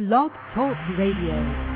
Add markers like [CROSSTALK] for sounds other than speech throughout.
Blog Talk Radio.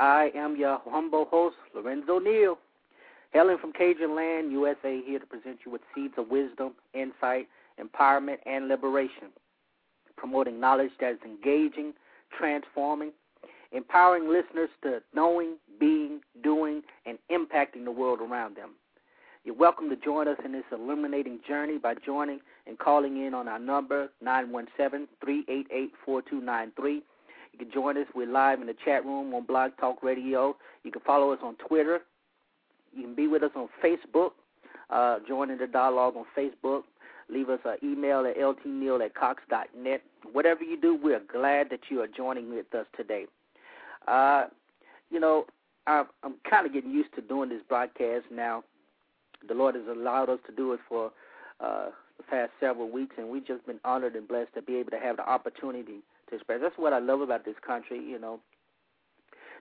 I am your humble host, Lorenzo Neal, hailing from Cajun Land, USA, here to present you with seeds of wisdom, insight, empowerment, and liberation, promoting knowledge that is engaging, transforming, empowering listeners to knowing, being, doing, and impacting the world around them. You're welcome to join us in this illuminating journey by joining and calling in on our number, 917 388 4293. You can join us. We're live in the chat room on Blog Talk Radio. You can follow us on Twitter. You can be with us on Facebook, uh, joining the dialogue on Facebook. Leave us an email at ltneal at cox.net. Whatever you do, we're glad that you are joining with us today. Uh, you know, I'm, I'm kind of getting used to doing this broadcast now the Lord has allowed us to do it for uh, the past several weeks, and we've just been honored and blessed to be able to have the opportunity to express. That's what I love about this country, you know,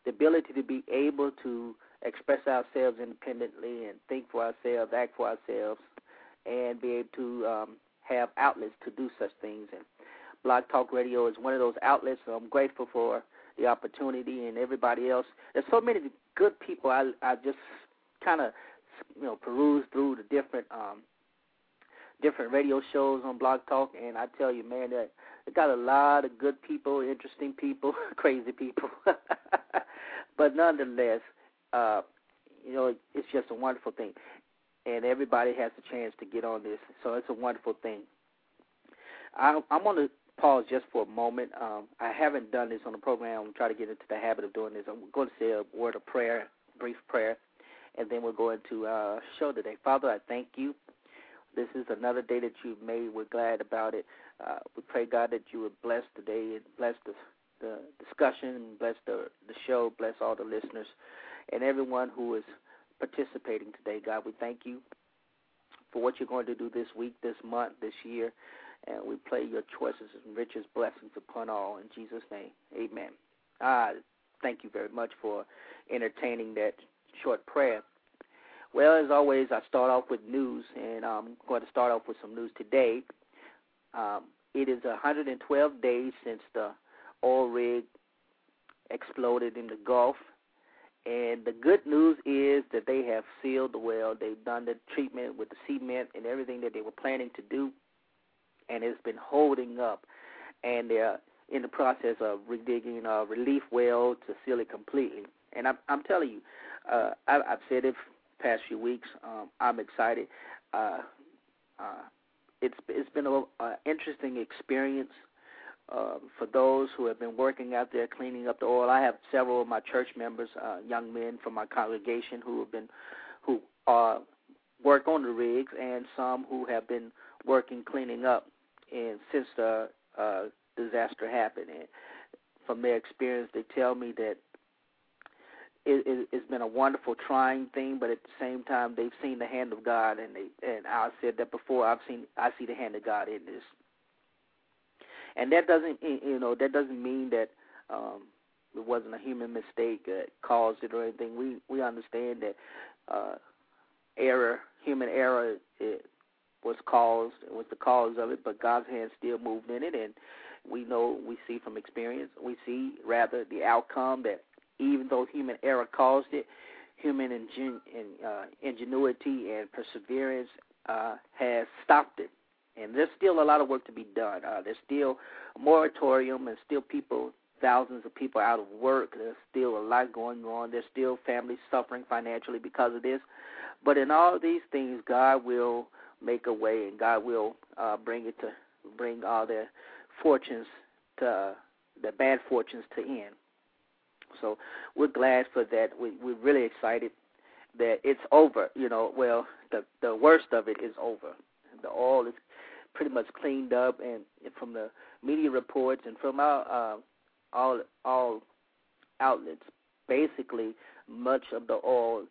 the ability to be able to express ourselves independently and think for ourselves, act for ourselves, and be able to um, have outlets to do such things. And Blog Talk Radio is one of those outlets, so I'm grateful for the opportunity, and everybody else. There's so many good people. I I just kind of you know peruse through the different um different radio shows on Blog Talk, and I tell you, man, that it got a lot of good people, interesting people, [LAUGHS] crazy people. [LAUGHS] but nonetheless, uh, you know, it's just a wonderful thing, and everybody has a chance to get on this, so it's a wonderful thing. I, I'm going to pause just for a moment. Um, I haven't done this on the program. I'm trying to get into the habit of doing this. I'm going to say a word of prayer, brief prayer, and then we'll go into our uh, show today. Father, I thank you. This is another day that you've made. We're glad about it. Uh, we pray, God, that you would bless today and bless the, the discussion, bless the, the show, bless all the listeners, and everyone who is participating today. God, we thank you for what you're going to do this week, this month, this year. And we pray your choices and richest blessings upon all. In Jesus' name, amen. Ah, thank you very much for entertaining that short prayer. Well, as always, I start off with news, and I'm going to start off with some news today. Um, it is 112 days since the oil rig exploded in the Gulf. And the good news is that they have sealed the well. They've done the treatment with the cement and everything that they were planning to do and it's been holding up. And they're in the process of redigging a relief well to seal it completely. And I'm, I'm telling you, uh, I, I've said it past few weeks. Um, I'm excited. Uh, uh, it's it's been an interesting experience uh, for those who have been working out there cleaning up the oil. I have several of my church members, uh, young men from my congregation, who have been who uh, work on the rigs, and some who have been working cleaning up and since the uh, disaster happened. And from their experience, they tell me that it, it, it's been a wonderful, trying thing, but at the same time, they've seen the hand of God, and they and I said that before. I've seen I see the hand of God in this, and that doesn't you know that doesn't mean that um, it wasn't a human mistake that caused it or anything. We we understand that uh, error, human error, it, was caused was the cause of it, but God's hand still moved in it, and we know we see from experience, we see rather the outcome that even though human error caused it, human ingen, uh, ingenuity and perseverance uh, has stopped it. And there's still a lot of work to be done. Uh, there's still a moratorium and still people, thousands of people out of work. There's still a lot going on. There's still families suffering financially because of this. But in all these things, God will make a way, and God will uh, bring it to bring all their fortunes to uh, the bad fortunes to end. So we're glad for that. We, we're really excited that it's over. You know, well, the the worst of it is over. The oil is pretty much cleaned up, and from the media reports and from our uh, all all outlets, basically much of the oil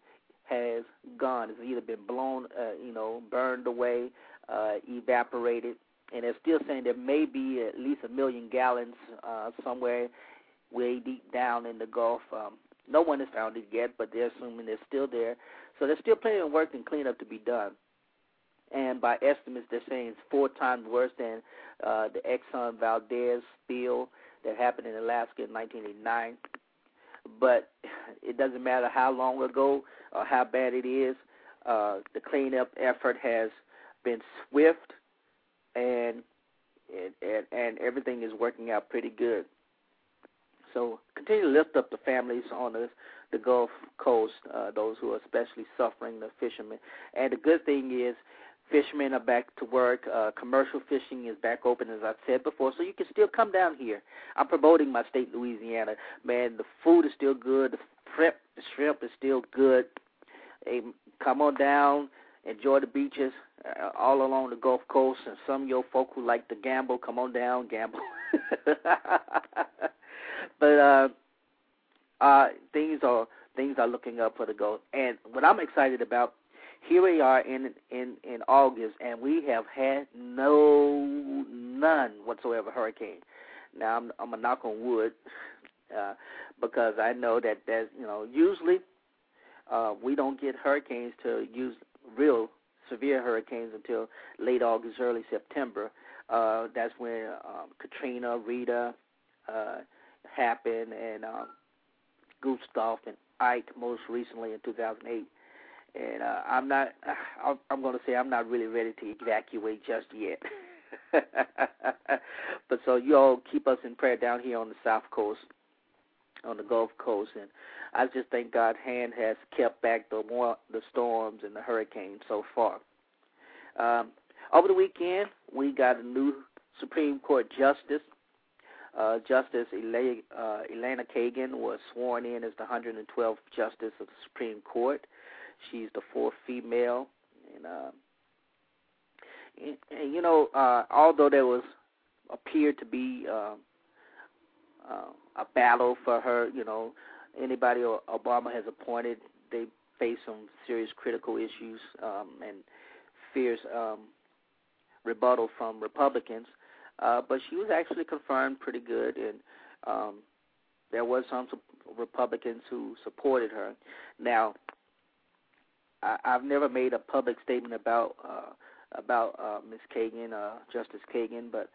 has gone. It's either been blown, uh, you know, burned away, uh, evaporated, and they're still saying there may be at least a million gallons uh, somewhere way deep down in the Gulf. Um, no one has found it yet, but they're assuming they're still there. So there's still plenty of work and cleanup to be done. And by estimates, they're saying it's four times worse than uh, the Exxon Valdez spill that happened in Alaska in 1989. But it doesn't matter how long ago or how bad it is. Uh, the cleanup effort has been swift, and, and and everything is working out pretty good. So continue to lift up the families on the the Gulf Coast, uh, those who are especially suffering, the fishermen. And the good thing is, fishermen are back to work. Uh, commercial fishing is back open, as I've said before, so you can still come down here. I'm promoting my state, Louisiana. Man, the food is still good. The shrimp, the shrimp is still good. Hey, come on down, enjoy the beaches uh, all along the Gulf Coast, and some of your folk who like to gamble, come on down, gamble. [LAUGHS] but uh, uh, things are things are looking up for the Gulf, and what I'm excited about here we are in in in August, and we have had no none whatsoever hurricane. Now I'm I'm gonna knock on wood [LAUGHS] uh, because I know that there's you know usually uh, we don't get hurricanes to use real severe hurricanes until late August, early September. Uh, that's when um, Katrina, Rita, uh, happened, and um, Gustav and Ike most recently in 2008. And uh, I'm not. [SIGHS] I'm going to say I'm not really ready to evacuate just yet. [LAUGHS] but so you all keep us in prayer down here on the South Coast, on the Gulf Coast, and I just think God's hand has kept back the more the storms and the hurricanes so far. Um, over the weekend, we got a new Supreme Court justice. Uh, Justice Elena, uh, Elena Kagan was sworn in as the 112th Justice of the Supreme Court. She's the fourth female, and, uh, and, and you know, uh, although there was appeared to be uh, uh, a battle for her, you know, anybody Obama has appointed, they face some serious critical issues um, and fierce um, rebuttal from Republicans. Uh, but she was actually confirmed pretty good, and um, there was some Republicans who supported her. Now, I, I've never made a public statement about uh, about uh, Miss Kagan, uh, Justice Kagan, but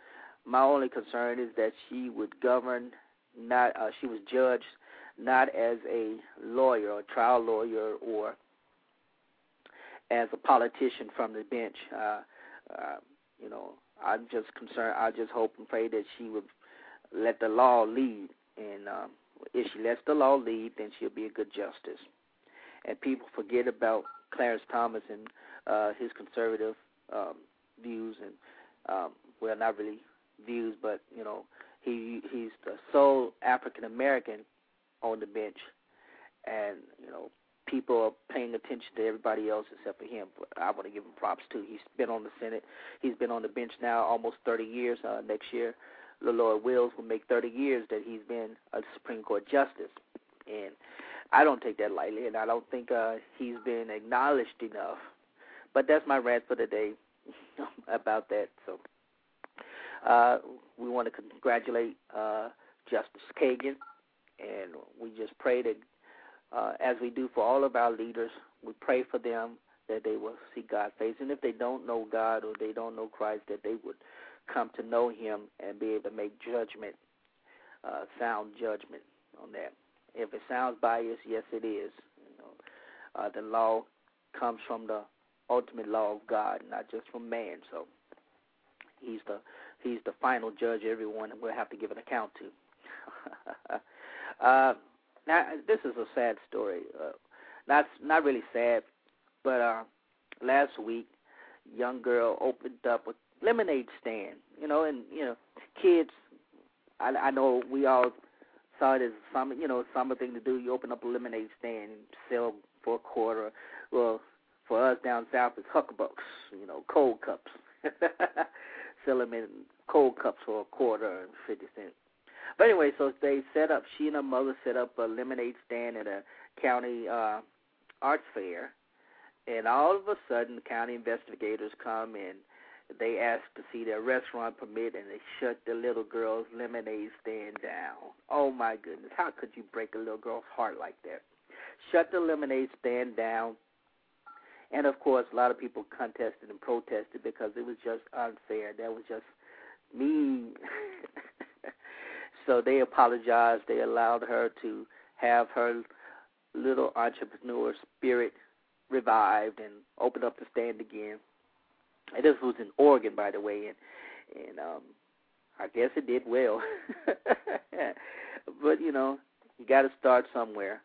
my only concern is that she would govern not uh, she was judged not as a lawyer or trial lawyer or as a politician from the bench. Uh, uh, you know, I'm just concerned. I just hope and pray that she would let the law lead, and um, if she lets the law lead, then she'll be a good justice. And people forget about Clarence Thomas and uh, his conservative um, views, and um, well, not really views, but you know, he he's the sole African American on the bench, and you know, people are paying attention to everybody else except for him. But I want to give him props too. He's been on the Senate. He's been on the bench now almost 30 years. Uh, next year, the Lord Wills will make 30 years that he's been a Supreme Court justice, and I don't take that lightly, and I don't think uh, he's been acknowledged enough. But that's my rant for today [LAUGHS] about that. So uh, we want to congratulate uh, Justice Kagan, and we just pray that uh, as we do for all of our leaders, we pray for them that they will see God's face. And if they don't know God or they don't know Christ, that they would come to know Him and be able to make judgment, uh, sound judgment on that. If it sounds biased, yes, it is. You know, uh, the law comes from the ultimate law of God, not just from man. So He's the He's the final judge. Everyone will have to give an account to. [LAUGHS] uh, now, this is a sad story. Uh, not not really sad, but uh, last week, young girl opened up a lemonade stand. You know, and you know, kids. I, I know we all saw it as some you know summer thing to do. You open up a lemonade stand, and sell for a quarter. Well, for us down south, it's huckabucks. You know, cold cups. [LAUGHS] sell them in cold cups for a quarter and fifty cents. But anyway, so they set up. She and her mother set up a lemonade stand at a county uh, arts fair, and all of a sudden, the county investigators come and they ask to see their restaurant permit, and they shut the little girl's lemonade stand down. Oh my goodness, how could you break a little girl's heart like that? Shut the lemonade stand down. And of course, a lot of people contested and protested because it was just unfair. That was just mean. [LAUGHS] So they apologized. They allowed her to have her little entrepreneur spirit revived and opened up the stand again. And this was in Oregon, by the way, and and um, I guess it did well. [LAUGHS] but you know, you got to start somewhere.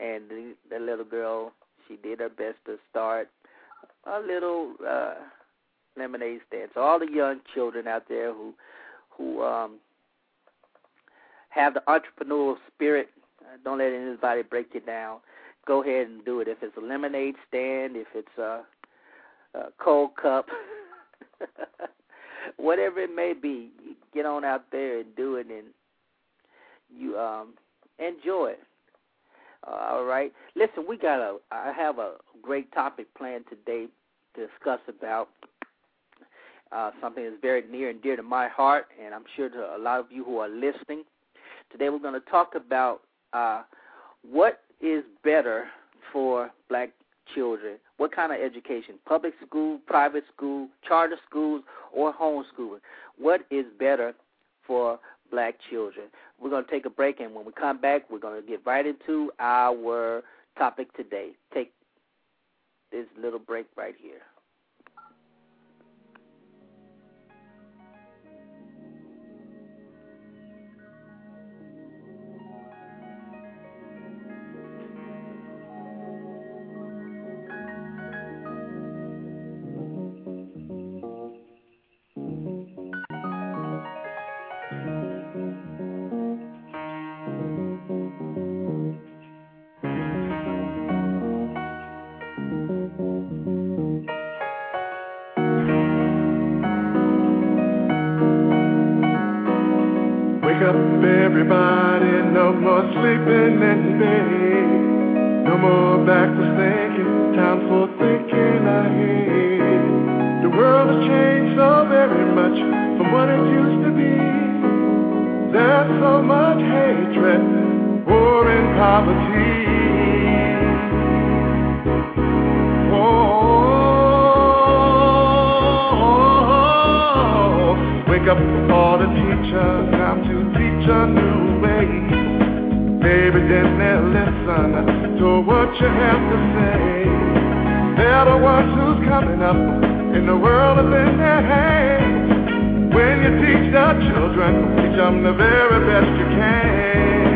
And the, the little girl, she did her best to start a little uh, lemonade stand. So all the young children out there who who um, have the entrepreneurial spirit. Uh, don't let anybody break you down. Go ahead and do it. If it's a lemonade stand, if it's a, a cold cup, [LAUGHS] whatever it may be, get on out there and do it, and you um, enjoy it. Uh, all right. Listen, we got a. I have a great topic planned today to discuss about uh, something that's very near and dear to my heart, and I'm sure to a lot of you who are listening. Today we're going to talk about uh, what is better for black children. What kind of education? Public school, private school, charter schools, or homeschooling? What is better for black children. We're going to take a break, and when we come back, we're going to get right into our topic today. Take this little break right here. Everybody, no more sleeping in bed. No more backwards thinking, time for thinking ahead. The world has changed so very much from what it used to be. There's so much. you have to say. They're the ones who's coming up in the world of in their hands. When you teach the children, teach them the very best you can.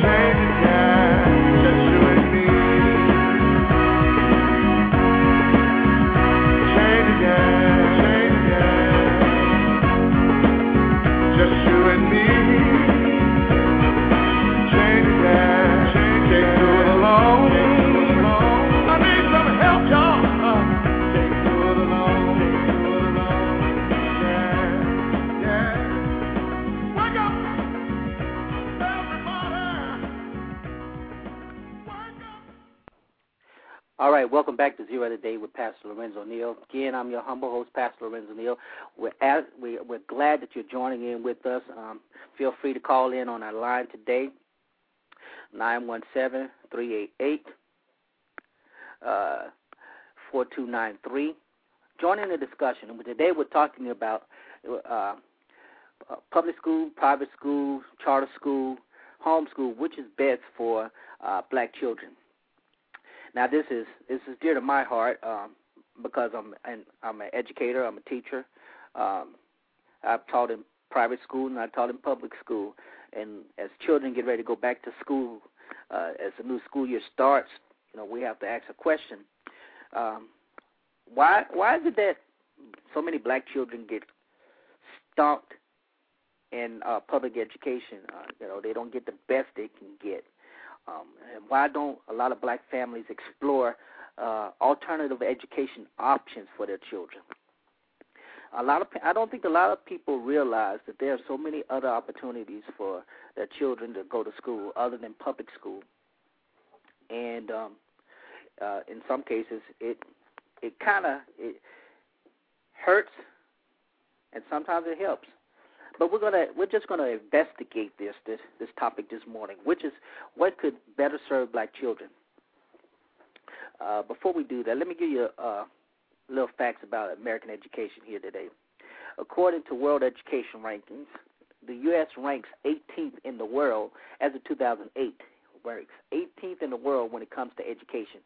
change again. Joining in with us feel free to call in on our line today 917-388-4293 join in the discussion. Today we're talking about uh, public school, private school, charter school, homeschool, which is best for uh, black children. Now this is this is dear to my heart um, because I'm an I'm an educator, I'm a teacher. Um, I've taught in private school and I taught in public school. And as children get ready to go back to school, uh, as the new school year starts, you know we have to ask a question: um, Why why is it that so many black children get stomped in uh, public education? Uh, you know they don't get the best they can get. Um, and why don't a lot of black families explore uh, alternative education options for their children? A lot of I don't think a lot of people realize that there are so many other opportunities for their children to go to school other than public school, and um, uh, in some cases it it kind of it hurts, and sometimes it helps. But we're gonna we're just gonna investigate this this this topic this morning, which is what could better serve black children. uh, before we do that, let me give you a little facts about American education here today. According to World Education Rankings, the U.S. ranks 18th in the world as of 2008. Ranks 18th in the world when it comes to education.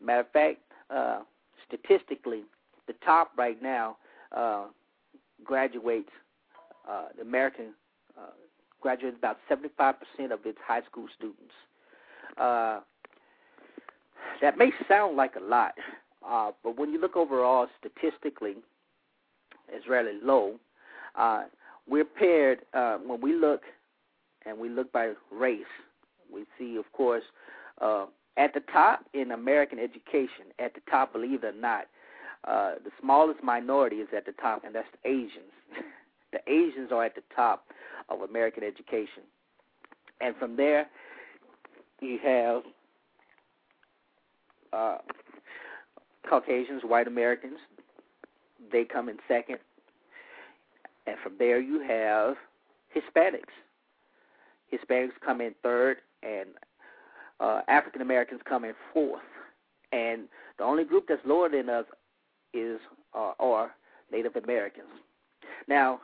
Matter of fact, uh, statistically, the top right now uh, graduates uh, the American uh, graduates about 75% of its high school students. Uh, that may sound like a lot, uh, but when you look overall statistically, it's really low. Uh, we're paired uh, when we look and we look by race. We see, of course, uh, at the top in American education, at the top, believe it or not, uh, the smallest minority is at the top, and that's the Asians. [LAUGHS] the Asians are at the top of American education. And from there, you have uh, Caucasians, white Americans. They come in second. And from there, you have Hispanics. Hispanics come in third, and uh, African Americans come in fourth. And the only group that's lower than us is uh, are Native Americans. Now,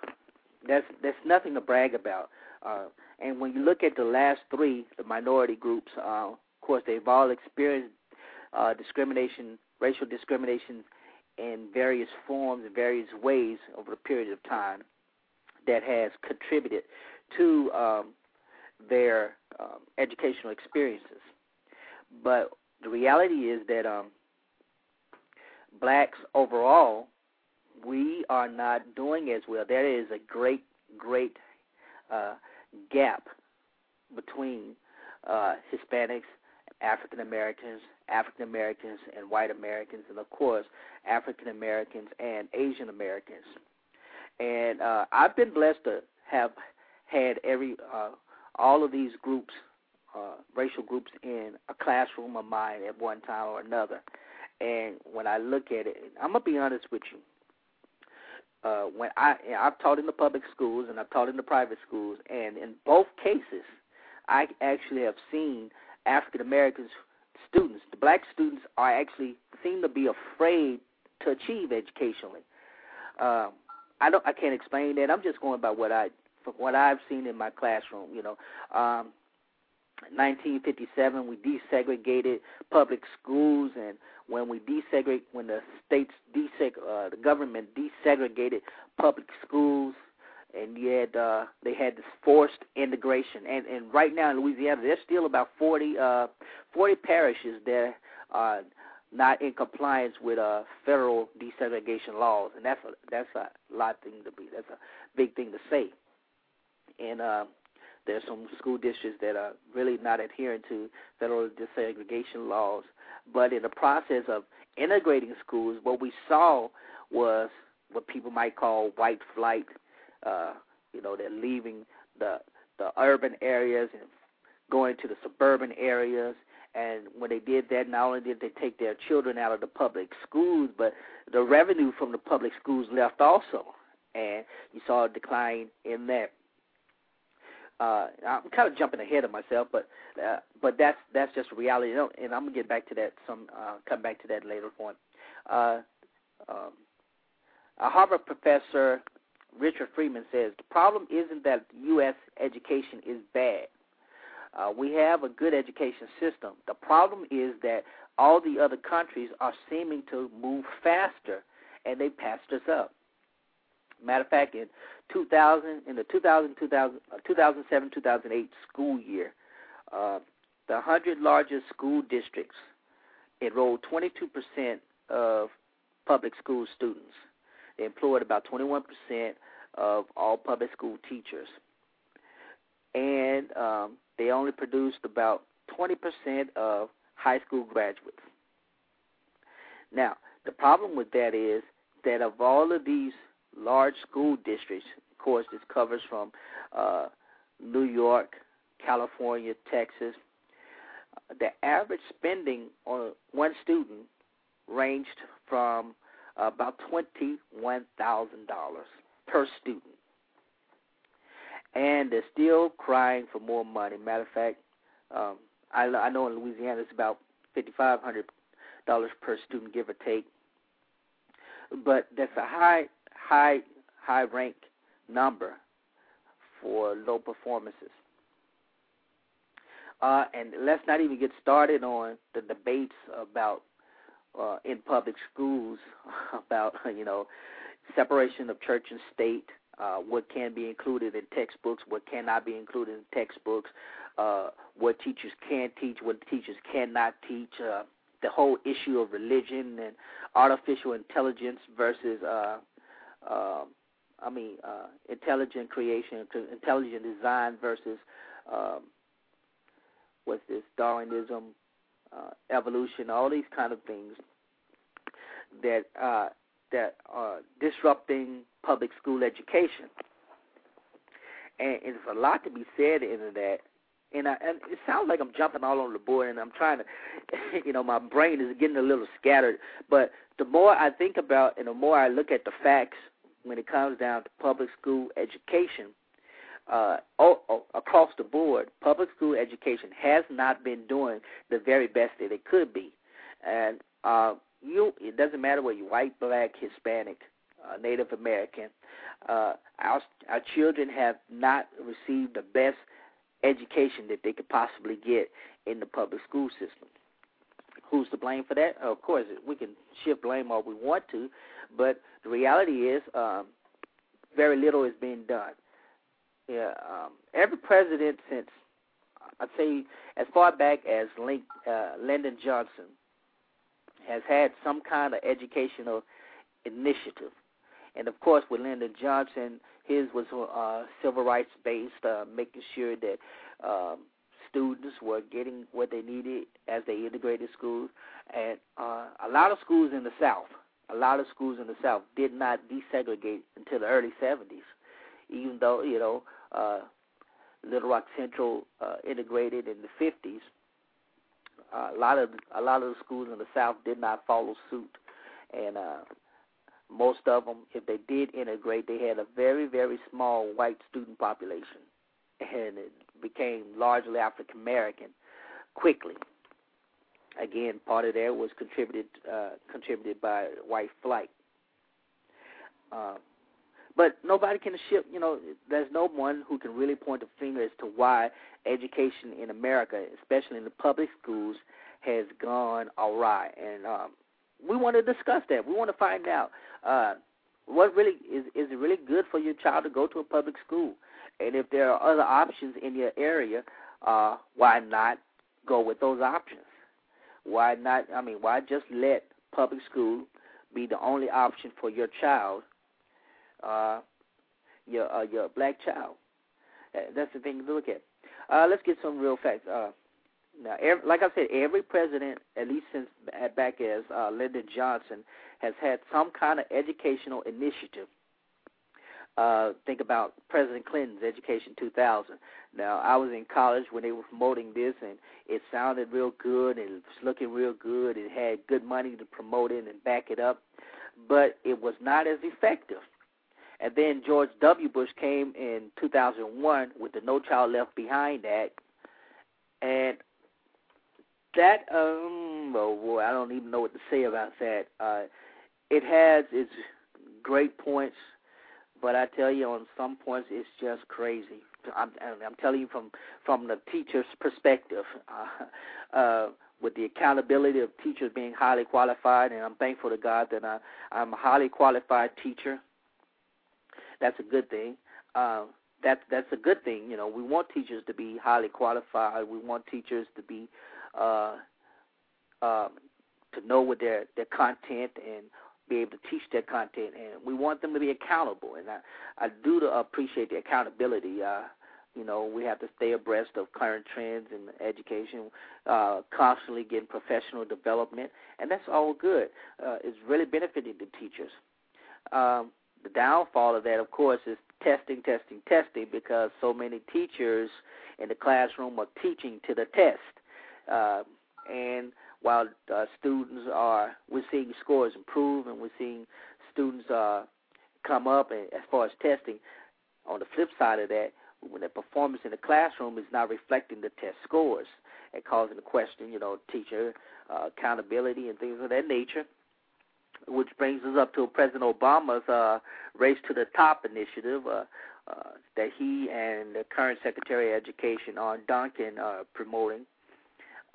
that's that's nothing to brag about. Uh, and when you look at the last three, the minority groups, uh, of course, they've all experienced uh, discrimination, racial discrimination, in various forms and various ways over a period of time that has contributed to um, their um, educational experiences. But the reality is that um, blacks overall, we are not doing as well. There is a great, great uh, gap between uh, Hispanics, African Americans, African Americans, and white Americans, and of course, African Americans and Asian Americans. And uh, I've been blessed to have had every uh, all of these groups, uh, racial groups, in a classroom of mine at one time or another. And when I look at it, I'm gonna be honest with you. Uh, when I I've taught in the public schools and I've taught in the private schools, and in both cases, I actually have seen African Americans students, the black students, are actually seem to be afraid to achieve educationally. Um, I don't. I can't explain that. I'm just going by what I from what I've seen in my classroom. You know, um, 1957 we desegregated public schools, and when we desegregate, when the states deseg, uh, the government desegregated public schools, and yet uh, they had this forced integration. And and right now in Louisiana, there's still about 40 uh, 40 parishes that are not in compliance with uh, federal desegregation laws, and that's a that's a lot thing to be that's a big thing to say. And uh, there's some school districts that are really not adhering to federal desegregation laws. But in the process of integrating schools, what we saw was what people might call white flight. Uh, you know, they're leaving the the urban areas and going to the suburban areas and when they did that, not only did they take their children out of the public schools, but the revenue from the public schools left also, and you saw a decline in that. Uh, I'm kind of jumping ahead of myself, but uh, but that's that's just reality, and I'm gonna get back to that some uh, come back to that later point. Uh, um, a Harvard professor, Richard Freeman, says the problem isn't that U.S. education is bad. Uh, we have a good education system. The problem is that all the other countries are seeming to move faster, and they passed us up. Matter of fact, in 2000, in the 2000, 2000 uh, 2007, 2008 school year, uh, the 100 largest school districts enrolled 22% of public school students. They employed about 21% of all public school teachers. And um, they only produced about 20% of high school graduates. Now, the problem with that is that of all of these large school districts, of course, this covers from uh, New York, California, Texas, the average spending on one student ranged from about $21,000 per student and they're still crying for more money. Matter of fact, um, I, I know in Louisiana it's about fifty five hundred dollars per student, give or take. But that's a high, high, high rank number for low performances. Uh, and let's not even get started on the debates about uh, in public schools [LAUGHS] about you know separation of church and state, uh, what can be included in textbooks, what cannot be included in textbooks, uh, what teachers can teach, what teachers cannot teach, uh, the whole issue of religion and artificial intelligence versus, uh, uh, I mean, uh, intelligent creation, intelligent design versus um, what's this Darwinism, uh, evolution, all these kind of things that uh, that are disrupting public school education. And there's a lot to be said into that. And, I, and it sounds like I'm jumping all over the board, and I'm trying to, [LAUGHS] you know, my brain is getting a little scattered. But the more I think about, and the more I look at the facts when it comes down to public school education, uh, oh, oh, across the board, public school education has not been doing the very best that it could be. And uh, you it doesn't matter whether you're white, black, Hispanic, uh, Native American. Uh, our our children have not received the best education that they could possibly get in the public school system. Who's to blame for that? Of course, we can shift blame all we want to, but the reality is um, very little is being done. Yeah, um, every president since I'd say as far back as Link, uh, Lyndon Johnson has had some kind of educational initiative. And of course, with Lyndon Johnson, his was uh, civil rights based, uh, making sure that um, students were getting what they needed as they integrated schools. And uh, a lot of schools in the South, a lot of schools in the South did not desegregate until the early 70s, even though, you know, uh, Little Rock Central uh, integrated in the 50s uh, a lot of a lot of the schools in the South did not follow suit, and uh, most of them, if they did integrate, they had a very very small white student population, and became largely African American quickly. Again, part of that was contributed uh, contributed by white flight. Uh, but nobody can shift. You know, there's no one who can really point a finger as to why education in America, especially in the public schools, has gone awry. And um, we want to discuss that. We want to find out uh, what really is is it really good for your child to go to a public school, and if there are other options in your area, uh, why not go with those options? Why not? I mean, why just let public school be the only option for your child uh, your uh, your black child. Uh, that's the thing to look at. Uh, let's get some real facts. Uh, now, every, like I said, every president, at least since back as uh, Lyndon Johnson, has had some kind of educational initiative. Uh, think about President Clinton's Education 2000. Now, I was in college when they were promoting this, and it sounded real good, and it was looking real good. It had good money to promote it and back it up, but it was not as effective. And then George W. Bush came in 2001 with the No Child Left Behind Act, and that um, oh boy, I don't even know what to say about that. Uh, it has its great points, but I tell you, on some points, it's just crazy. I'm, I'm telling you from from the teacher's perspective. Uh, uh, with the accountability of teachers being highly qualified, and I'm thankful to God that I, I'm a highly qualified teacher. That's a good thing. Uh, that's that's a good thing. You know, we want teachers to be highly qualified. We want teachers to be uh, uh, to know what their their content and be able to teach their content, and we want them to be accountable. And I I do appreciate the accountability. Uh, you know, we have to stay abreast of current trends in education, uh, constantly getting professional development, and that's all good. Uh, it's really benefiting the teachers. Um, the downfall of that, of course, is testing, testing, testing, because so many teachers in the classroom are teaching to the test. Uh, and while uh, students are, we're seeing scores improve, and we're seeing students uh, come up and, as far as testing. On the flip side of that, when the performance in the classroom is not reflecting the test scores, and causing to question, you know, teacher uh, accountability and things of that nature. Which brings us up to President Obama's uh, Race to the Top initiative uh, uh, that he and the current Secretary of Education, Arne Duncan, are promoting,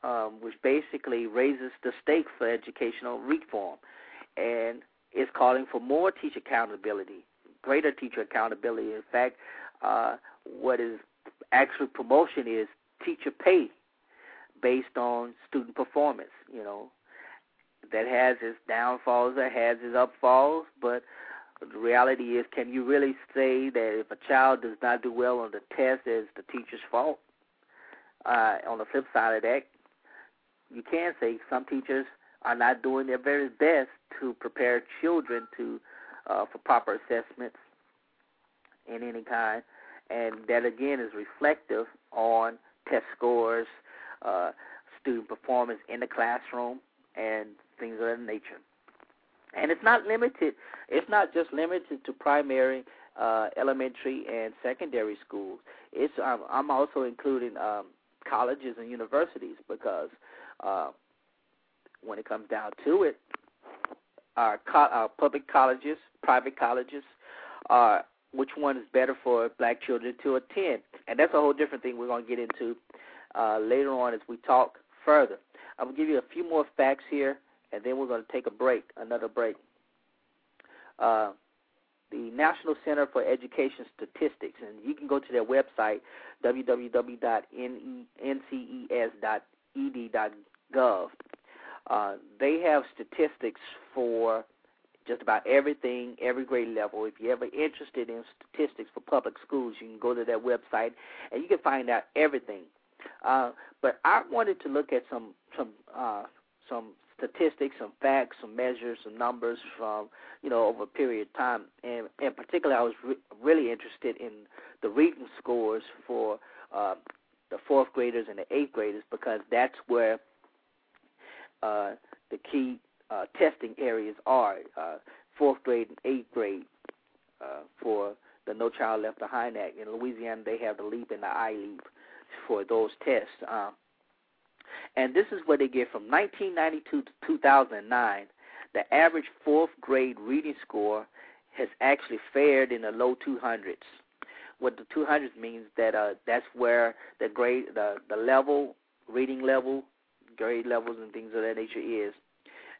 um, which basically raises the stakes for educational reform and is calling for more teacher accountability, greater teacher accountability. In fact, uh, what is actual promotion is teacher pay based on student performance. You know, that has its downfalls, that has its upfalls, but the reality is, can you really say that if a child does not do well on the test, it's the teacher's fault? Uh, on the flip side of that, you can say some teachers are not doing their very best to prepare children to uh, for proper assessments in any kind, and that again is reflective on test scores, uh, student performance in the classroom, and things of that nature. And it's not limited. It's not just limited to primary, uh, elementary, and secondary schools. It's um, I'm also including um, colleges and universities because uh, when it comes down to it, our, co- our public colleges, private colleges, are which one is better for black children to attend, and that's a whole different thing we're going to get into uh, later on as we talk further. I'm going to give you a few more facts here, and then we're going to take a break, another break. Uh, the National Center for Education Statistics, and you can go to their website, www.nces.ed.gov. Uh, they have statistics for just about everything, every grade level. If you're ever interested in statistics for public schools, you can go to their website and you can find out everything. Uh, but I wanted to look at some some uh, some statistics, some facts, some measures, some numbers from you know over a period of time, and in particular, I was re- really interested in the reading scores for uh, the fourth graders and the eighth graders because that's where uh, the key uh, testing areas are. Uh, fourth grade and eighth grade uh, for the No Child Left Behind Act. In Louisiana, they have the LEAP and the I-LEAP for those tests. Uh, and this is what they get from 1992 to 2009. The average fourth grade reading score has actually fared in the low 200s. What the 200s means that uh, that's where the grade, the the level, reading level, grade levels, and things of that nature is,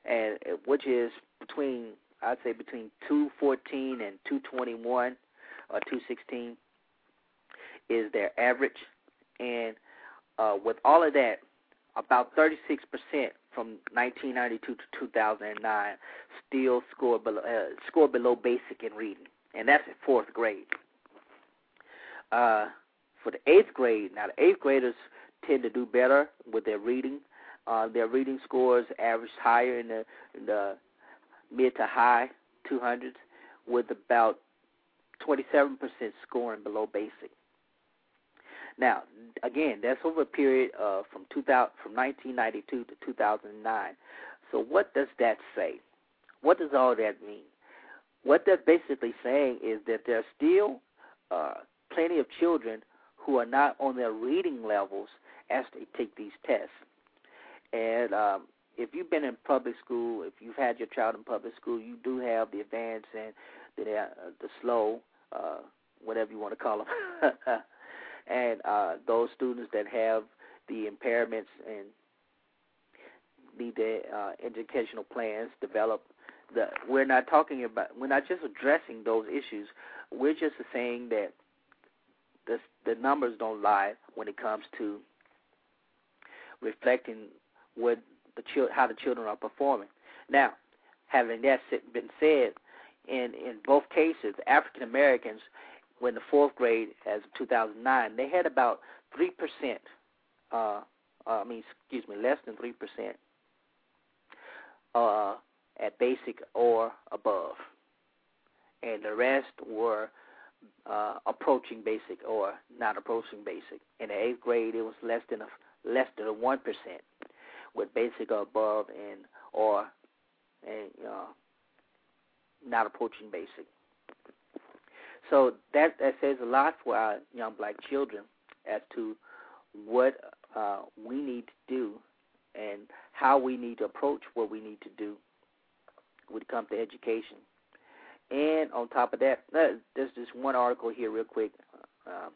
and uh, which is between I'd say between 214 and 221 or 216 is their average, and uh, with all of that, about 36% from 1992 to 2009 still score below, uh, score below basic in reading, and that's in fourth grade. Uh, for the eighth grade, now the eighth graders tend to do better with their reading. Uh, their reading scores averaged higher in the, in the mid to high 200s, with about 27% scoring below basic. Now, again, that's over a period of from 2000, from 1992 to 2009. So, what does that say? What does all that mean? What that's basically saying is that there are still uh, plenty of children who are not on their reading levels as they take these tests. And um, if you've been in public school, if you've had your child in public school, you do have the advanced and the uh, the slow, uh, whatever you want to call them. [LAUGHS] and uh, those students that have the impairments and need their uh, educational plans developed. The, we're not talking about. We're not just addressing those issues. We're just saying that the the numbers don't lie when it comes to reflecting what the how the children are performing. Now, having that been said, in in both cases, African Americans when the fourth grade as of 2009, they had about three percent. Uh, uh, I mean, excuse me, less than three percent uh, at basic or above, and the rest were uh, approaching basic or not approaching basic. In the eighth grade, it was less than a less than one percent with basic or above, and or and uh, not approaching basic. So that that says a lot for our young black children as to what uh, we need to do and how we need to approach what we need to do when it comes to education. And on top of that, there's this one article here, real quick. Uh,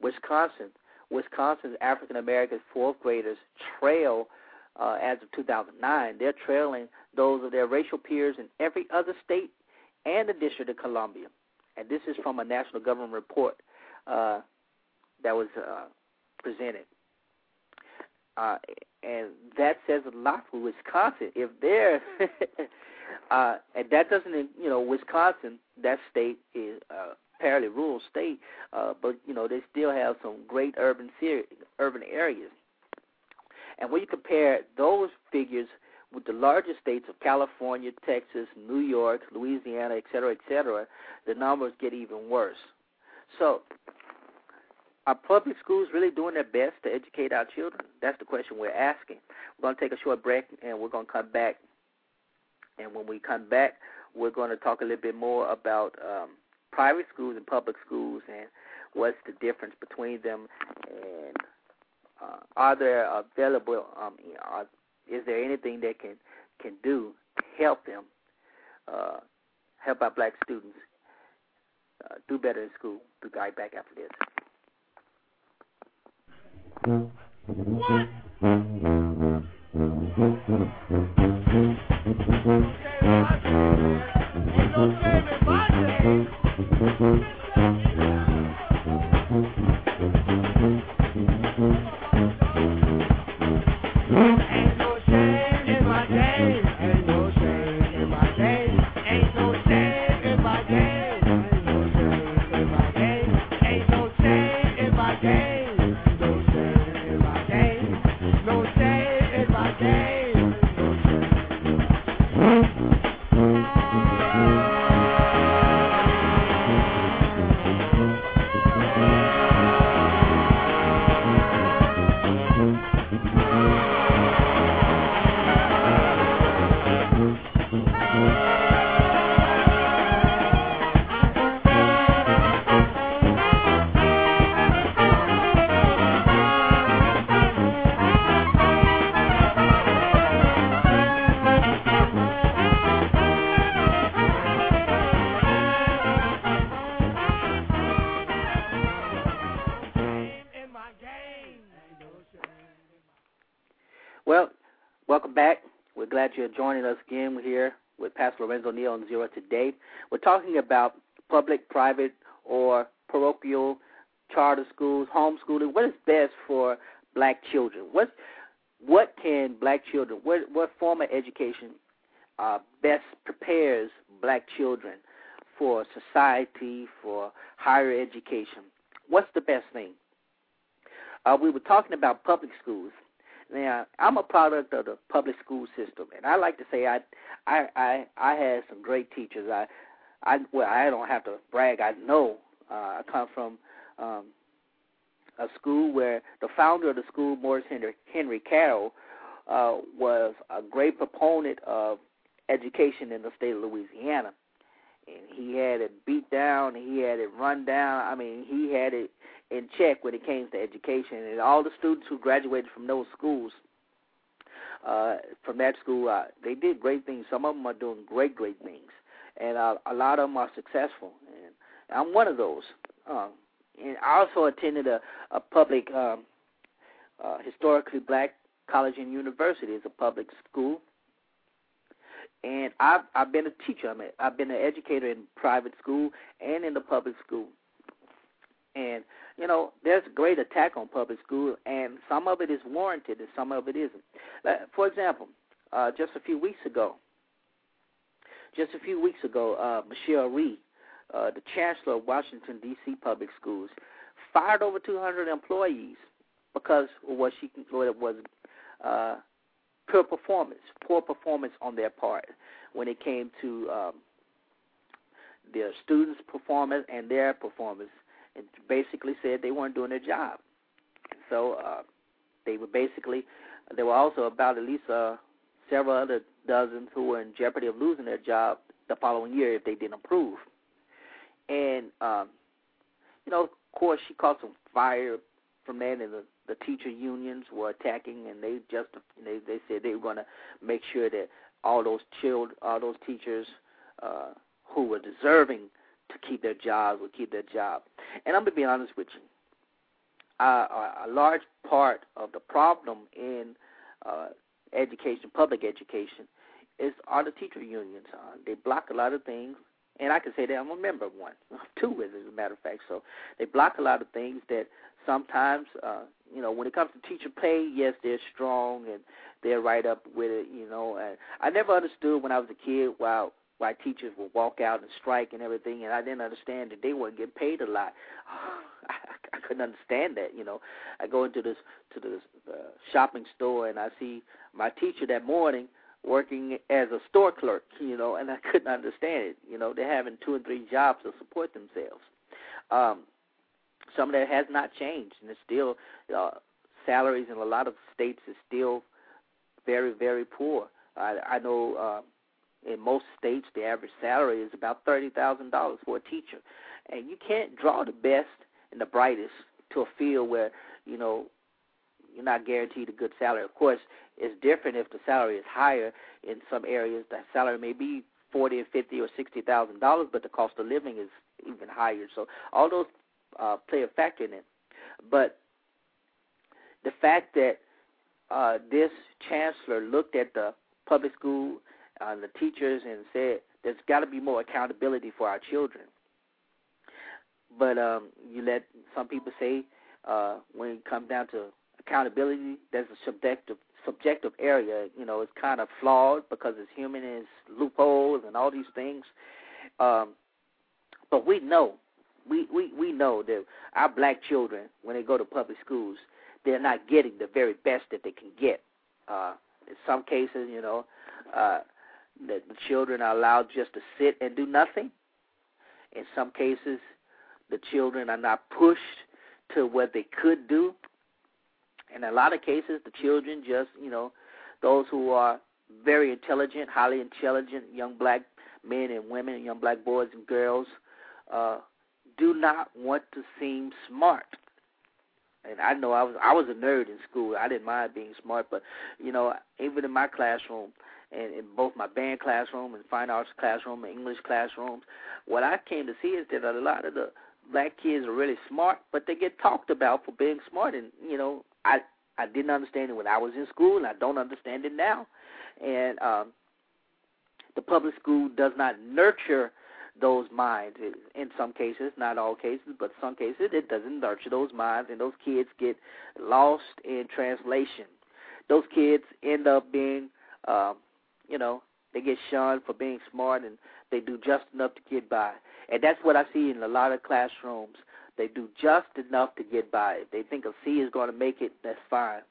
Wisconsin, Wisconsin's African American fourth graders trail uh, as of 2009. They're trailing those of their racial peers in every other state and the District of Columbia. And this is from a national government report uh, that was uh, presented. Uh, and that says a lot for Wisconsin. If they're [LAUGHS] uh, and that doesn't, you know, Wisconsin, that state is uh, fairly rural state, uh, but you know they still have some great urban ser- urban areas. And when you compare those figures with the larger states of California, Texas, New York, Louisiana, et cetera, et cetera, the numbers get even worse. So, are public schools really doing their best to educate our children? That's the question we're asking. We're going to take a short break and we're going to come back. And when we come back, we're going to talk a little bit more about um, private schools and public schools and what's the difference between them and uh, are there available um, are, is there anything they can can do to help them uh, help our black students uh, do better in school? Be right back after this. Well, glad you're joining us again. Here with Pastor Lorenzo Neal on Zera today. We're talking about public, private, or parochial charter schools, homeschooling. What is best for black children? What what can black children? What what form of education uh, best prepares black children for society, for higher education? What's the best thing? Uh, we were talking about public schools. Now, I'm a product of the public school system, and I like to say I, I, I, I had some great teachers. I, I, well, I don't have to brag. I know uh, I come from um, a school where the founder of the school, Morris Henry, Henry Carroll, uh, was a great proponent of education in the state of Louisiana. And he had it beat down, he had it run down. I mean, he had it in check when it came to education. And all the students who graduated from those schools, uh, from that school, uh, they did great things. Some of them are doing great, great things, and uh, a lot of them are successful. And I'm one of those. Um, and I also attended a, a public, um, uh, historically black college and university. It's a public school. And I've I've been a teacher. I'm a, I've been an educator in private school and in the public school. And you know, there's great attack on public school, and some of it is warranted, and some of it isn't. For example, uh, just a few weeks ago, just a few weeks ago, uh, Michelle Rhee, uh, the chancellor of Washington D.C. public schools, fired over 200 employees because of what she it was uh, poor performance, poor performance on their part when it came to um, their students' performance and their performance and basically said they weren't doing their job. So uh, they were basically there were also about at least uh, several other dozens who were in jeopardy of losing their job the following year if they didn't improve. And um, you know, of course, she caught some fire from that, and the the teacher unions were attacking, and they just they they said they were going to make sure that all those children, all those teachers uh, who were deserving to keep their jobs would keep their job. And I'm gonna be honest with you. Uh, a large part of the problem in uh, education, public education, is are the teacher unions. Uh, they block a lot of things, and I can say that I'm a member of one, [LAUGHS] two, as a matter of fact. So they block a lot of things that sometimes, uh, you know, when it comes to teacher pay, yes, they're strong and they're right up with it. You know, and I never understood when I was a kid why why teachers would walk out and strike and everything, and I didn't understand that they weren't getting paid a lot. [SIGHS] I, couldn't understand that. You know, I go into this to the uh, shopping store and I see my teacher that morning working as a store clerk. You know, and I [LAUGHS] couldn't understand it. You know, they're having two and three jobs to support themselves. Um, some of that has not changed, and it's still uh, salaries in a lot of states is still very very poor. I, I know. Uh, in most states, the average salary is about thirty thousand dollars for a teacher, and you can't draw the best and the brightest to a field where you know you're not guaranteed a good salary. Of course, it's different if the salary is higher in some areas. The salary may be forty or fifty or sixty thousand dollars, but the cost of living is even higher. So all those uh, play a factor in it. But the fact that uh, this chancellor looked at the public school, uh, the teachers, and said there's got to be more accountability for our children. But um, you let some people say uh, when it comes down to accountability, there's a subjective subjective area. You know, it's kind of flawed because it's human and it's loopholes and all these things. Um, but we know, we, we we know that our black children, when they go to public schools, they're not getting the very best that they can get. Uh, in some cases, you know, uh, the, the children are allowed just to sit and do nothing. In some cases, the children are not pushed to what they could do. In a lot of cases, the children just, you know, those who are very intelligent, highly intelligent young black men and women, young black boys and girls, uh, do not want to seem smart. And I know I was I was a nerd in school. I didn't mind being smart, but you know, even in my classroom, and in both my band classroom and fine arts classroom and English classrooms, what I came to see is that a lot of the black kids are really smart, but they get talked about for being smart. And you know, I I didn't understand it when I was in school, and I don't understand it now. And um, the public school does not nurture those minds. In some cases, not all cases, but some cases, it doesn't nurture those minds, and those kids get lost in translation. Those kids end up being, um, you know, they get shunned for being smart, and they do just enough to get by. And that's what I see in a lot of classrooms. They do just enough to get by. If they think a C is going to make it, that's fine.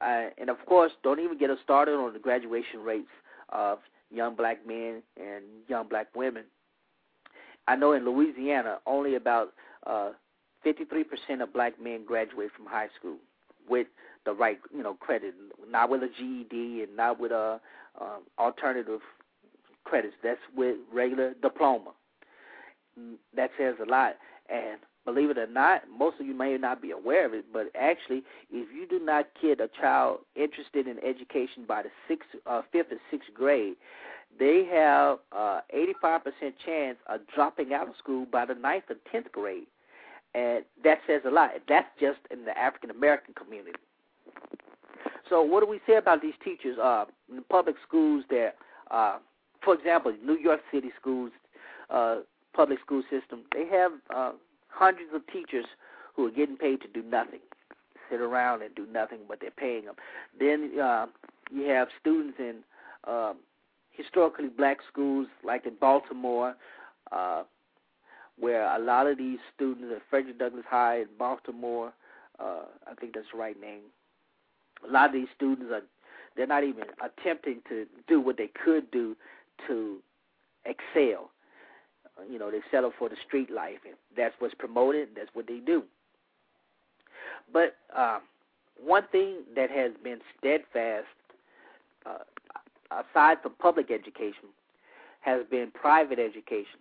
Uh, and of course, don't even get us started on the graduation rates of young black men and young black women. I know in Louisiana, only about uh, 53% of black men graduate from high school with the right, you know, credit, not with a GED and not with a uh, alternative credits. That's with regular diploma. Mm, that says a lot. And believe it or not, most of you may not be aware of it, but actually, if you do not get a child interested in education by the sixth, uh, fifth, or sixth grade, they have uh, 85% chance of dropping out of school by the ninth or tenth grade, and that says a lot. That's just in the African American community. So, what do we say about these teachers uh, in the public schools? That, uh, for example, New York City schools, uh, public school system, they have uh, hundreds of teachers who are getting paid to do nothing, sit around and do nothing, but they're paying them. Then uh, you have students in uh, historically black schools, like in Baltimore, uh, where a lot of these students at Frederick Douglass High in Baltimore, uh, I think that's the right name. A lot of these students are they're not even attempting to do what they could do to excel you know, they settle for the street life, and that's what's promoted. That's what they do. But uh, one thing that has been steadfast, uh, aside from public education, has been private education.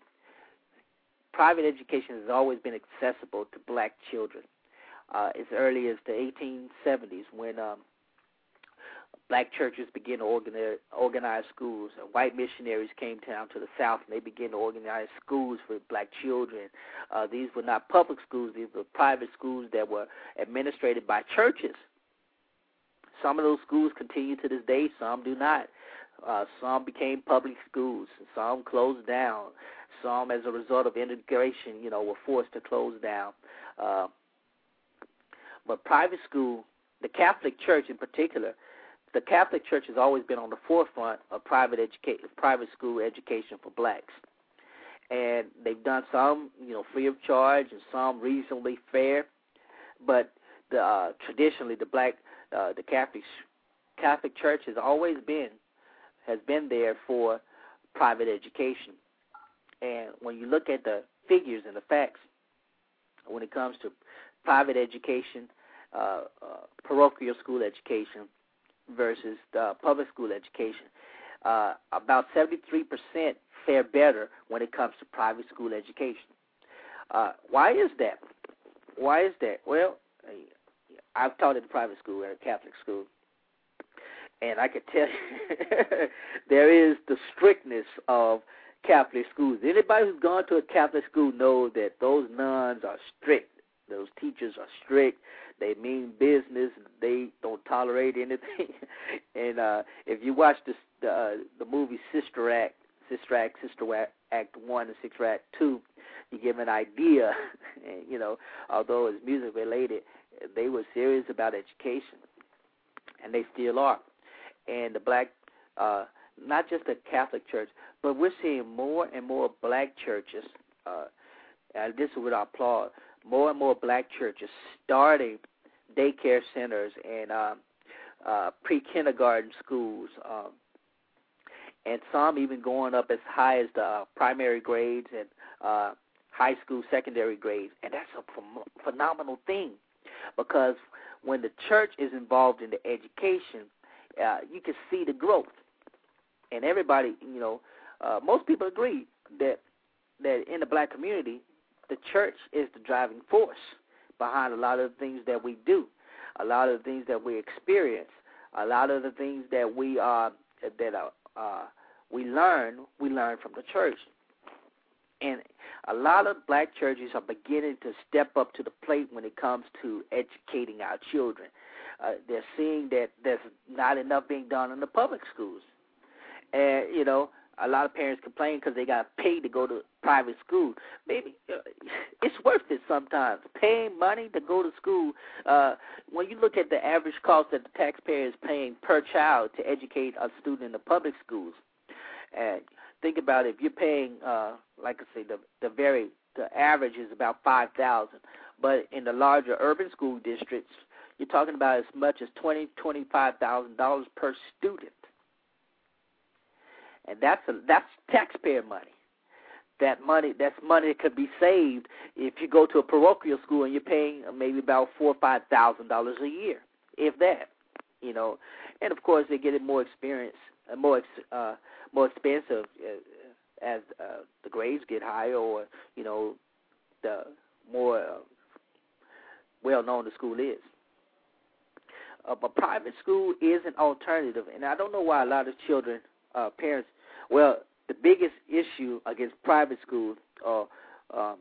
Private education has always been accessible to black children. uh, as early as the 1870s when um, black churches began to organize, organize schools. And white missionaries came down to the South and they began to organize schools for black children. Uh, these were not public schools, these were private schools that were administered by churches. Some of those schools continue to this day, some do not. Uh, some became public schools, some closed down. Some, as a result of integration, you know, were forced to close down. Uh, but private school, the Catholic Church in particular, the Catholic Church has always been on the forefront of private education, private school education for blacks, and they've done some, you know, free of charge and some reasonably fair. But the, uh, traditionally, the black, uh, the Catholic Catholic Church has always been has been there for private education. And when you look at the figures and the facts, when it comes to private education, uh, uh, parochial school education versus uh, public school education, uh, about 73% fare better when it comes to private school education. Uh, why is that? Why is that? Well, I've taught at a private school, at a Catholic school, and I can tell [LAUGHS] you there is the strictness of Catholic schools. Anybody who's gone to a Catholic school knows that those nuns are strict. Those teachers are strict. They mean business. They don't tolerate anything. [LAUGHS] and uh if you watch this the uh, the movie Sister Act, Sister Act, Sister Act One and Sister Act Two, you give an idea. [LAUGHS] you know, although it's music related, they were serious about education, and they still are. And the black uh not just the Catholic Church, but we're seeing more and more black churches. Uh, and this is what I applaud. More and more black churches starting daycare centers and uh, uh, pre-kindergarten schools, um, and some even going up as high as the uh, primary grades and uh, high school, secondary grades, and that's a ph- phenomenal thing because when the church is involved in the education, uh, you can see the growth. And everybody, you know, uh, most people agree that that in the black community, the church is the driving force behind a lot of the things that we do, a lot of the things that we experience, a lot of the things that we uh, that uh, uh, we learn. We learn from the church, and a lot of black churches are beginning to step up to the plate when it comes to educating our children. Uh, they're seeing that there's not enough being done in the public schools and you know a lot of parents complain because they got paid to go to private school. Maybe uh, [LAUGHS] it's worth it sometimes. Paying money to go to school. Uh, when you look at the average cost that the taxpayer is paying per child to educate a student in the public schools, and think about it, if you're paying, uh, like I say, the the very the average is about five thousand, but in the larger urban school districts, you're talking about as much as twenty twenty five thousand dollars per student and that's a, that's taxpayer money. That money that's money that could be saved if you go to a parochial school and you're paying maybe about four or five thousand dollars a year, if that. You know, and of course they get it more experience, uh, more uh, more expensive uh, as uh, the grades get higher, or you know, the more uh, well known the school is. Uh, but private school is an alternative, and I don't know why a lot of children uh, parents. Well, the biggest issue against private schools uh, um,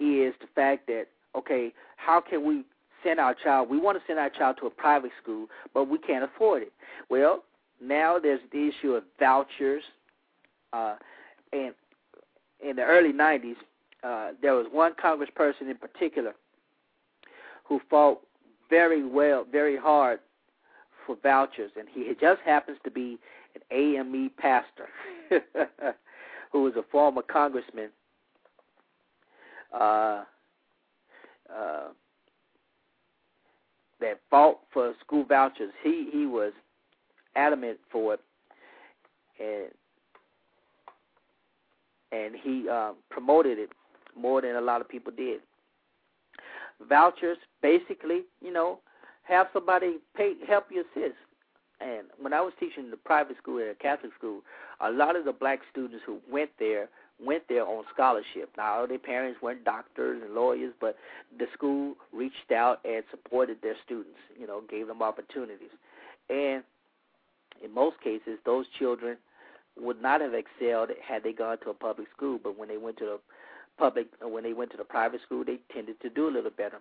is the fact that okay, how can we send our child? We want to send our child to a private school, but we can't afford it. Well, now there's the issue of vouchers, uh, and in the early '90s, uh, there was one congressperson in particular who fought very well, very hard for vouchers, and he just happens to be an AME pastor [LAUGHS] who was a former congressman. Uh, uh, that fought for school vouchers. He he was adamant for it, and and he um, promoted it more than a lot of people did. Vouchers, basically, you know, have somebody pay help you assist. And when I was teaching the private school at a Catholic school, a lot of the black students who went there went there on scholarship. Now, their parents weren't doctors and lawyers, but the school reached out and supported their students. You know, gave them opportunities, and in most cases, those children would not have excelled had they gone to a public school. But when they went to the public, when they went to the private school, they tended to do a little better.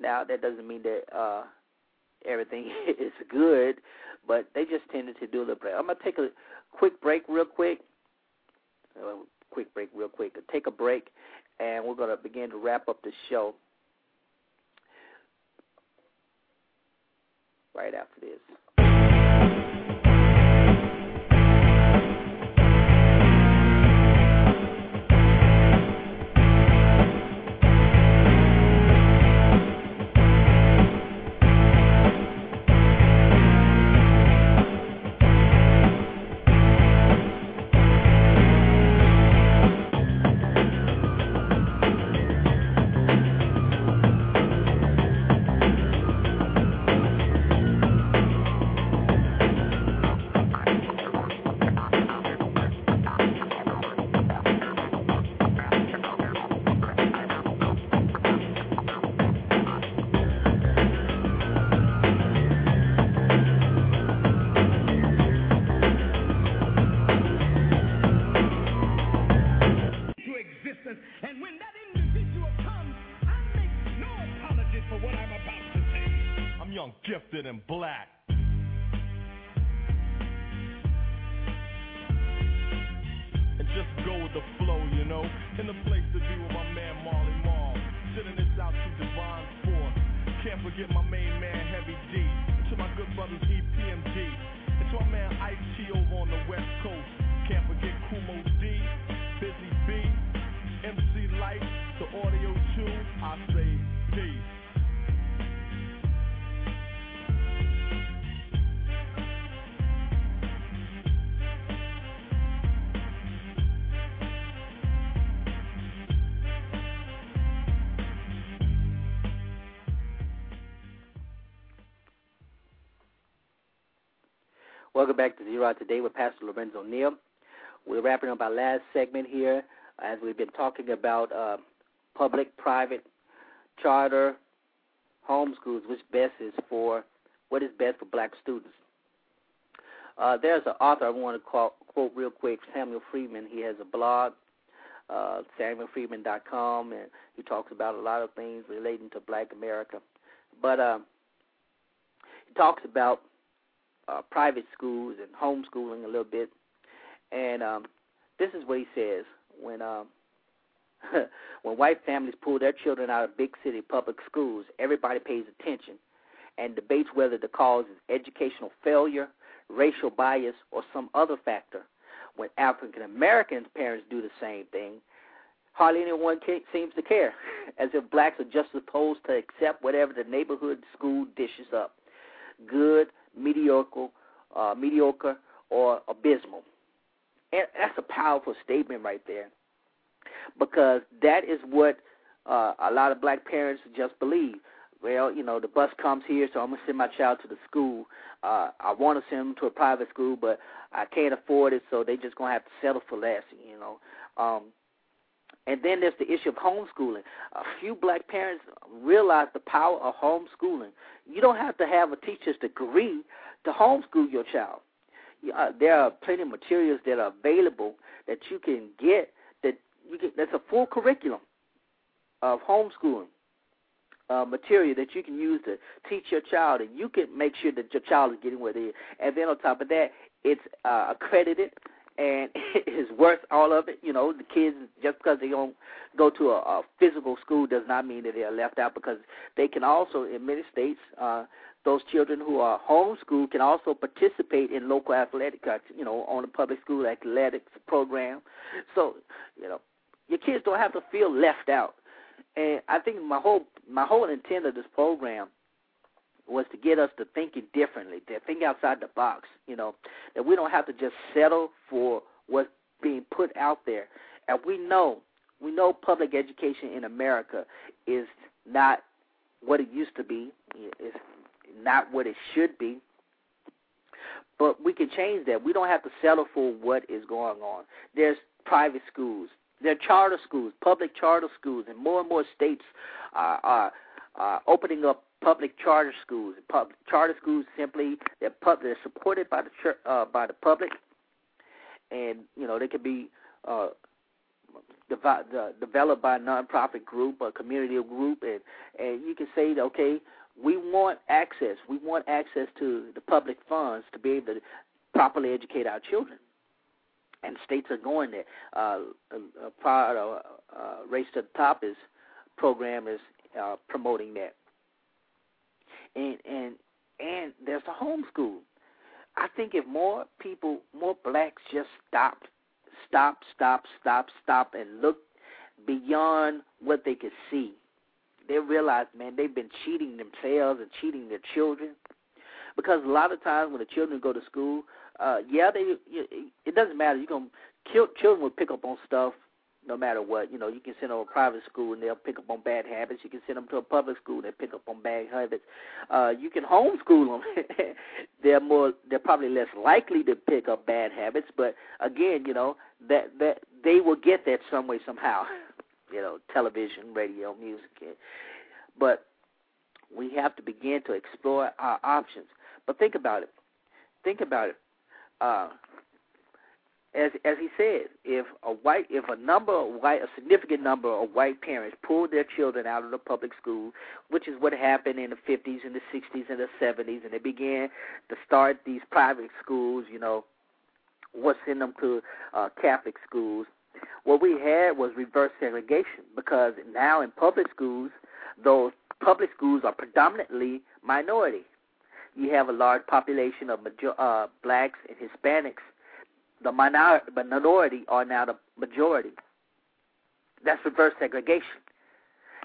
Now, that doesn't mean that uh, everything [LAUGHS] is good, but they just tended to do a little better. I'm gonna take a quick break, real quick. Uh, quick break, real quick. Take a break, and we're gonna begin to wrap up the show right after this. Gifted, and black. And just go with the flow, you know. In the place to be with my man Marley Marl. Sending this out to Divine Force. Can't forget my main man Heavy D. To my good brothers EPMD. And to my man Ice T over on the West Coast. Can't forget Kumo D. Busy Welcome back to Zera Out Today with Pastor Lorenzo Neal. We're wrapping up our last segment here as we've been talking about uh, public, private, charter, homeschools, which best is for what is best for black students. Uh, there's an author I want to call, quote real quick, Samuel Friedman. He has a blog, uh, SamuelFriedman.com, and he talks about a lot of things relating to Black America. But uh, he talks about uh, private schools and homeschooling a little bit. And um, this is what he says when um, [LAUGHS] when white families pull their children out of big city public schools, everybody pays attention and debates whether the cause is educational failure, racial bias, or some other factor. When African American parents do the same thing, hardly anyone seems to care, [LAUGHS] as if blacks are just supposed to accept whatever the neighborhood school dishes up, good, mediocre, uh, mediocre, or abysmal. And that's a powerful statement right there, because that is what uh, a lot of black parents just believe. Well, you know, the bus comes here, so I'm gonna send my child to the school. Uh, I want to send them to a private school, but I can't afford it, so they just gonna have to settle for less. You know, um, and then there's the issue of homeschooling. A few black parents realize the power of homeschooling. You don't have to have a teacher's degree to homeschool your child. Uh, there are plenty of materials that are available that you can get that you can. That's a full curriculum of homeschooling uh, material that you can use to teach your child, and you can make sure that your child is getting what it is. And then on top of that, it's uh, accredited and [LAUGHS] it is worth all of it. You know, the kids just because they don't go to a, a physical school does not mean that they are left out because they can also, in many states, uh, those children who are homeschooled can also participate in local athletic, uh, you know, on the public school athletics program. So, you know, your kids don't have to feel left out. And I think my whole my whole intent of this program was to get us to thinking differently, to think outside the box. You know, that we don't have to just settle for what's being put out there. And we know, we know public education in America is not what it used to be. It's not what it should be. But we can change that. We don't have to settle for what is going on. There's private schools. They're charter schools, public charter schools, and more and more states are, are, are opening up public charter schools. Public charter schools simply they're pub, they're supported by the church, uh, by the public, and you know they can be uh, devi- the, developed by a nonprofit group, a community group, and and you can say, okay, we want access. We want access to the public funds to be able to properly educate our children. And states are going there. Uh, a part of uh, Race to the Top is program is uh, promoting that. And and and there's a homeschool. I think if more people, more blacks just stopped, stop, stop, stop, stop, and look beyond what they could see, they realize, man, they've been cheating themselves and cheating their children. Because a lot of times when the children go to school, uh, yeah, they it doesn't matter. You can kill children will pick up on stuff no matter what. You know, you can send them to a private school and they'll pick up on bad habits. You can send them to a public school and they pick up on bad habits. Uh, you can homeschool them. [LAUGHS] they're more, they're probably less likely to pick up bad habits. But again, you know, that that they will get that some way somehow. [LAUGHS] You know, television, radio, music, but we have to begin to explore our options. But think about it. Think about it. Uh, as as he said, if a white if a number of white a significant number of white parents pulled their children out of the public school, which is what happened in the 50s and the 60s and the 70s, and they began to start these private schools, you know, what send them to uh, Catholic schools. What we had was reverse segregation because now in public schools, those public schools are predominantly minority. You have a large population of major, uh, blacks and Hispanics the minor, minority are now the majority. That's reverse segregation,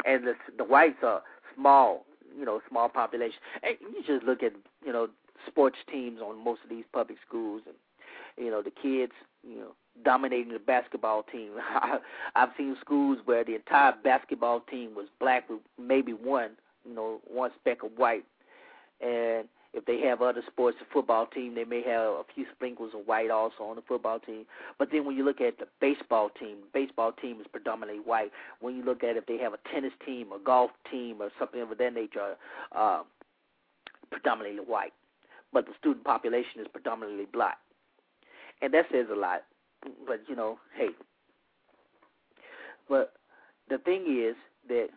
and the the whites are small, you know, small population. And you just look at you know sports teams on most of these public schools, and you know the kids, you know, dominating the basketball team. [LAUGHS] I've seen schools where the entire basketball team was black with maybe one, you know, one speck of white, and if they have other sports, the football team, they may have a few sprinkles of white also on the football team. But then when you look at the baseball team, the baseball team is predominantly white. When you look at if they have a tennis team, a golf team, or something of that nature, uh, predominantly white. But the student population is predominantly black. And that says a lot. But, you know, hey. But the thing is that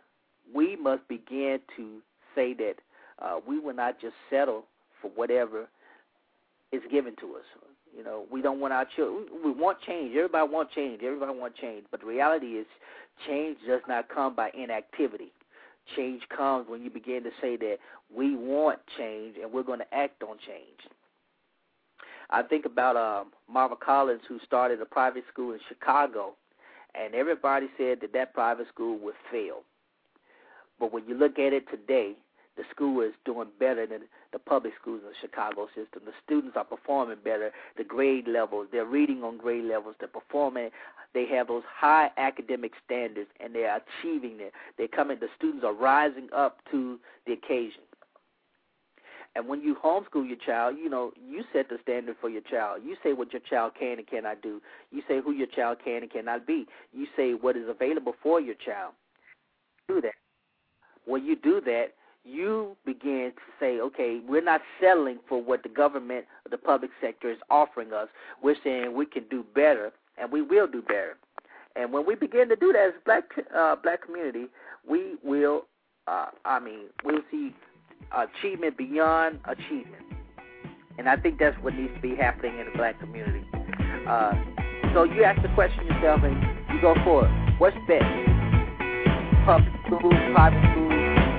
we must begin to say that uh, we will not just settle for whatever is given to us. You know, we don't want our children. We want change. Everybody want change. Everybody want change. But the reality is, change does not come by inactivity. Change comes when you begin to say that we want change and we're going to act on change. I think about um, Marva Collins, who started a private school in Chicago, and everybody said that that private school would fail. But when you look at it today, the school is doing better than the public schools in the Chicago system. The students are performing better. The grade levels, they're reading on grade levels. They're performing. They have those high academic standards, and they are achieving it. They're coming. The students are rising up to the occasion. And when you homeschool your child, you know you set the standard for your child. You say what your child can and cannot do. You say who your child can and cannot be. You say what is available for your child. Do that. When you do that, you begin to say, okay, we're not settling for what the government or the public sector is offering us. We're saying we can do better, and we will do better. And when we begin to do that as black uh, black community, we will, uh, I mean, we'll see achievement beyond achievement. And I think that's what needs to be happening in the black community. Uh, so you ask the question yourself, and you go for it. What's best? Public private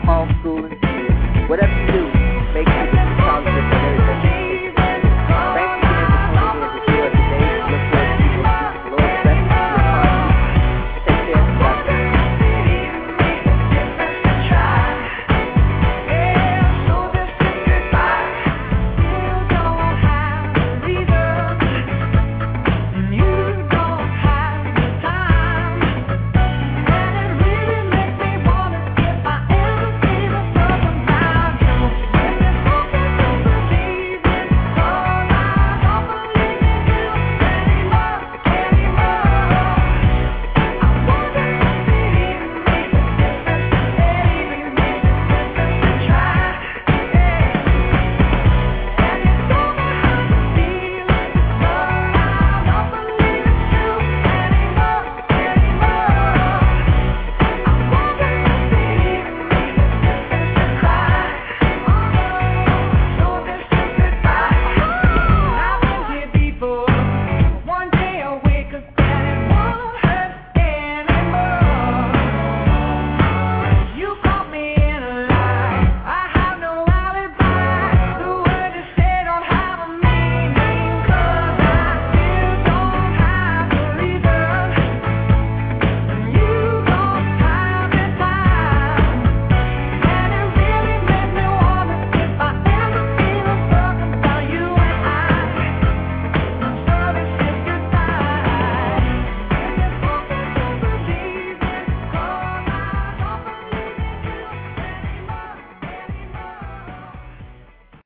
homeschooling, whatever you do, make sure you positive